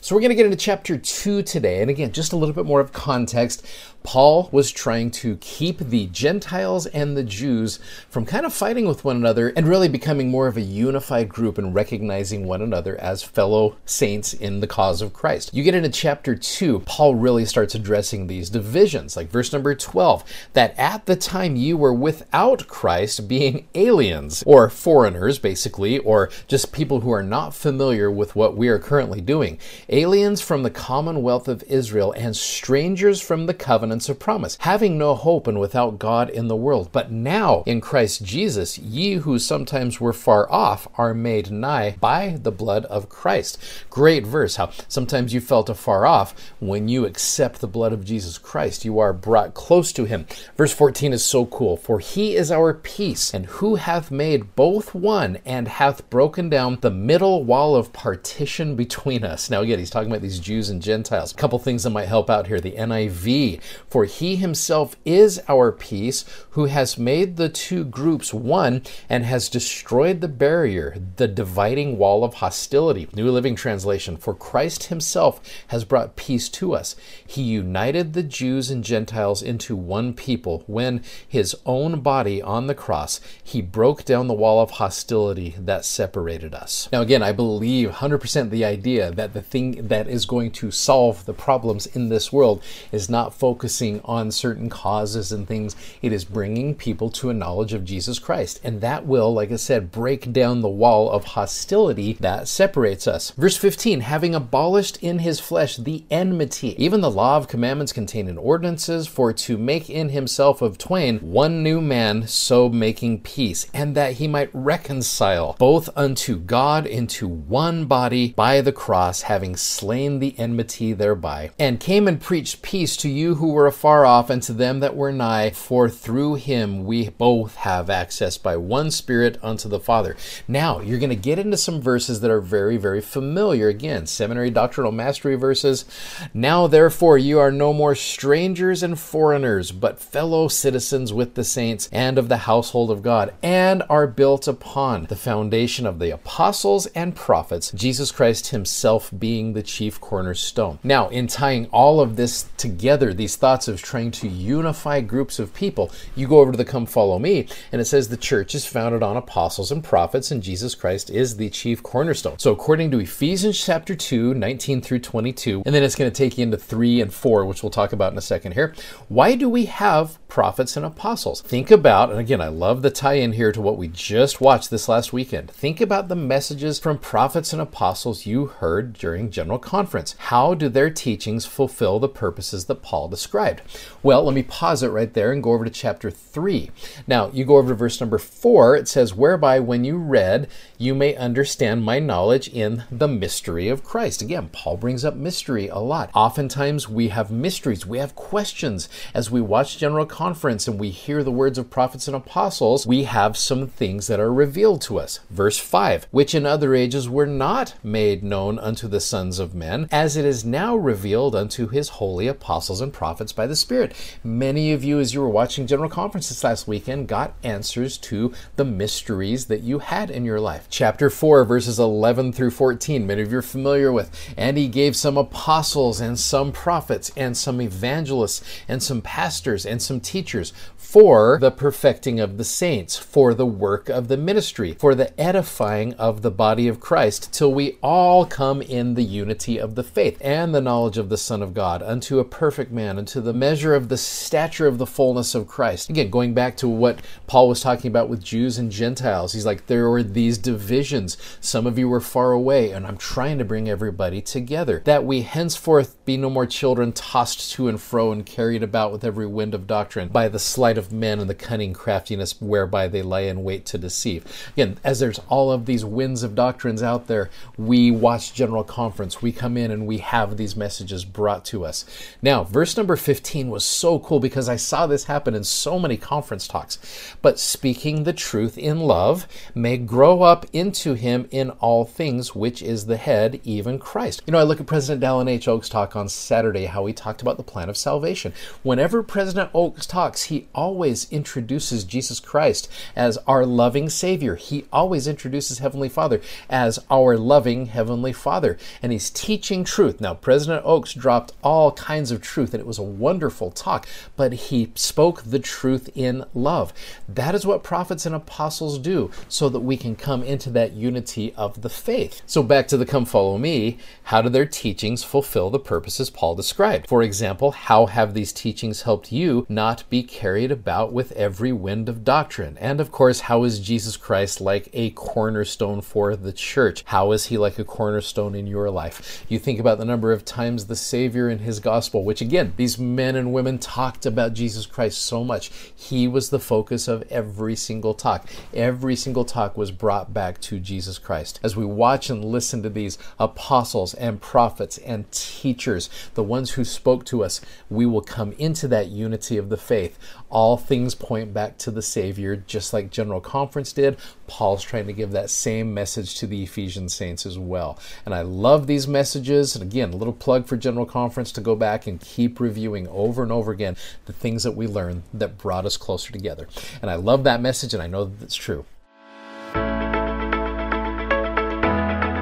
So, we're going to get into chapter 2 today. And again, just a little bit more of context. Paul was trying to keep the Gentiles and the Jews from kind of fighting with one another and really becoming more of a unified group and recognizing one another as fellow saints in the cause of Christ. You get into chapter 2, Paul really starts addressing these divisions, like verse number 12, that at the time you were without Christ, being aliens or foreigners, basically, or just people who are not familiar with what we are currently doing aliens from the commonwealth of Israel, and strangers from the covenants of promise, having no hope and without God in the world. But now, in Christ Jesus, ye who sometimes were far off are made nigh by the blood of Christ. Great verse, how sometimes you felt afar off. When you accept the blood of Jesus Christ, you are brought close to him. Verse 14 is so cool. For he is our peace, and who hath made both one, and hath broken down the middle wall of partition between us. Now, again, He's talking about these Jews and Gentiles. A couple things that might help out here. The NIV, for he himself is our peace, who has made the two groups one and has destroyed the barrier, the dividing wall of hostility. New Living Translation, for Christ himself has brought peace to us. He united the Jews and Gentiles into one people when his own body on the cross, he broke down the wall of hostility that separated us. Now, again, I believe 100% the idea that the thing that is going to solve the problems in this world is not focusing on certain causes and things. It is bringing people to a knowledge of Jesus Christ. And that will, like I said, break down the wall of hostility that separates us. Verse 15, having abolished in his flesh the enmity, even the law of commandments contained in ordinances, for to make in himself of twain one new man, so making peace, and that he might reconcile both unto God into one body by the cross, having slain the enmity thereby, and came and preached peace to you who were afar off and to them that were nigh, for through him we both have access by one Spirit unto the Father. Now, you're going to get into some verses that are very, very familiar. Again, seminary doctrinal mastery verses. Now, therefore, you are no more strangers and foreigners, but fellow citizens with the saints and of the household of God, and are built upon the foundation of the apostles and prophets, Jesus Christ himself being the chief cornerstone. Now, in tying all of this together, these thoughts of trying to unify groups of people, you go over to the Come Follow Me, and it says the church is founded on apostles and prophets, and Jesus Christ is the chief cornerstone. So, according to Ephesians chapter 2, 19 through 22, and then it's going to take you into 3 and 4, which we'll talk about in a second here. Why do we have prophets and apostles? Think about, and again, I love the tie in here to what we just watched this last weekend. Think about the messages from prophets and apostles you heard during General Conference. How do their teachings fulfill the purposes that Paul described? Well, let me pause it right there and go over to chapter 3. Now, you go over to verse number 4. It says, Whereby when you read, you may understand my knowledge in the mystery of Christ. Again, Paul brings up mystery a lot. Oftentimes, we have mysteries, we have questions. As we watch General Conference and we hear the words of prophets and apostles, we have some things that are revealed to us. Verse 5 Which in other ages were not made known unto the sons sons of men, as it is now revealed unto his holy apostles and prophets by the Spirit. Many of you, as you were watching General Conference this last weekend, got answers to the mysteries that you had in your life. Chapter 4, verses 11 through 14, many of you are familiar with. And he gave some apostles and some prophets and some evangelists and some pastors and some teachers for the perfecting of the saints, for the work of the ministry, for the edifying of the body of Christ, till we all come in the unity of the faith and the knowledge of the Son of God, unto a perfect man, unto the measure of the stature of the fullness of Christ. Again, going back to what Paul was talking about with Jews and Gentiles, he's like, there were these divisions. Some of you were far away, and I'm trying to bring everybody together, that we henceforth be no more children tossed to and fro and carried about with every wind of doctrine by the sleight of men and the cunning craftiness whereby they lie in wait to deceive. Again, as there's all of these winds of doctrines out there, we watch General Conference conference, we come in and we have these messages brought to us. Now, verse number 15 was so cool because I saw this happen in so many conference talks. But speaking the truth in love may grow up into him in all things, which is the head, even Christ. You know, I look at President Dallin H. Oaks talk on Saturday, how he talked about the plan of salvation. Whenever President Oaks talks, he always introduces Jesus Christ as our loving Savior. He always introduces Heavenly Father as our loving Heavenly Father. And he's teaching truth. Now, President Oaks dropped all kinds of truth, and it was a wonderful talk, but he spoke the truth in love. That is what prophets and apostles do, so that we can come into that unity of the faith. So, back to the come follow me, how do their teachings fulfill the purposes Paul described? For example, how have these teachings helped you not be carried about with every wind of doctrine? And of course, how is Jesus Christ like a cornerstone for the church? How is he like a cornerstone in your life? You think about the number of times the Savior in his gospel, which again, these men and women talked about Jesus Christ so much. He was the focus of every single talk. Every single talk was brought back to Jesus Christ. As we watch and listen to these apostles and prophets and teachers, the ones who spoke to us, we will come into that unity of the faith. All things point back to the Savior, just like General Conference did. Paul's trying to give that same message to the Ephesian saints as well. And I love these messages. And again, a little plug for General Conference to go back and keep reviewing over and over again the things that we learned that brought us closer together. And I love that message, and I know that it's true.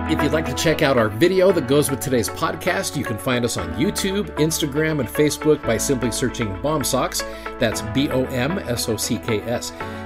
If you'd like to check out our video that goes with today's podcast, you can find us on YouTube, Instagram, and Facebook by simply searching BOM Socks. That's B O M S O C K S.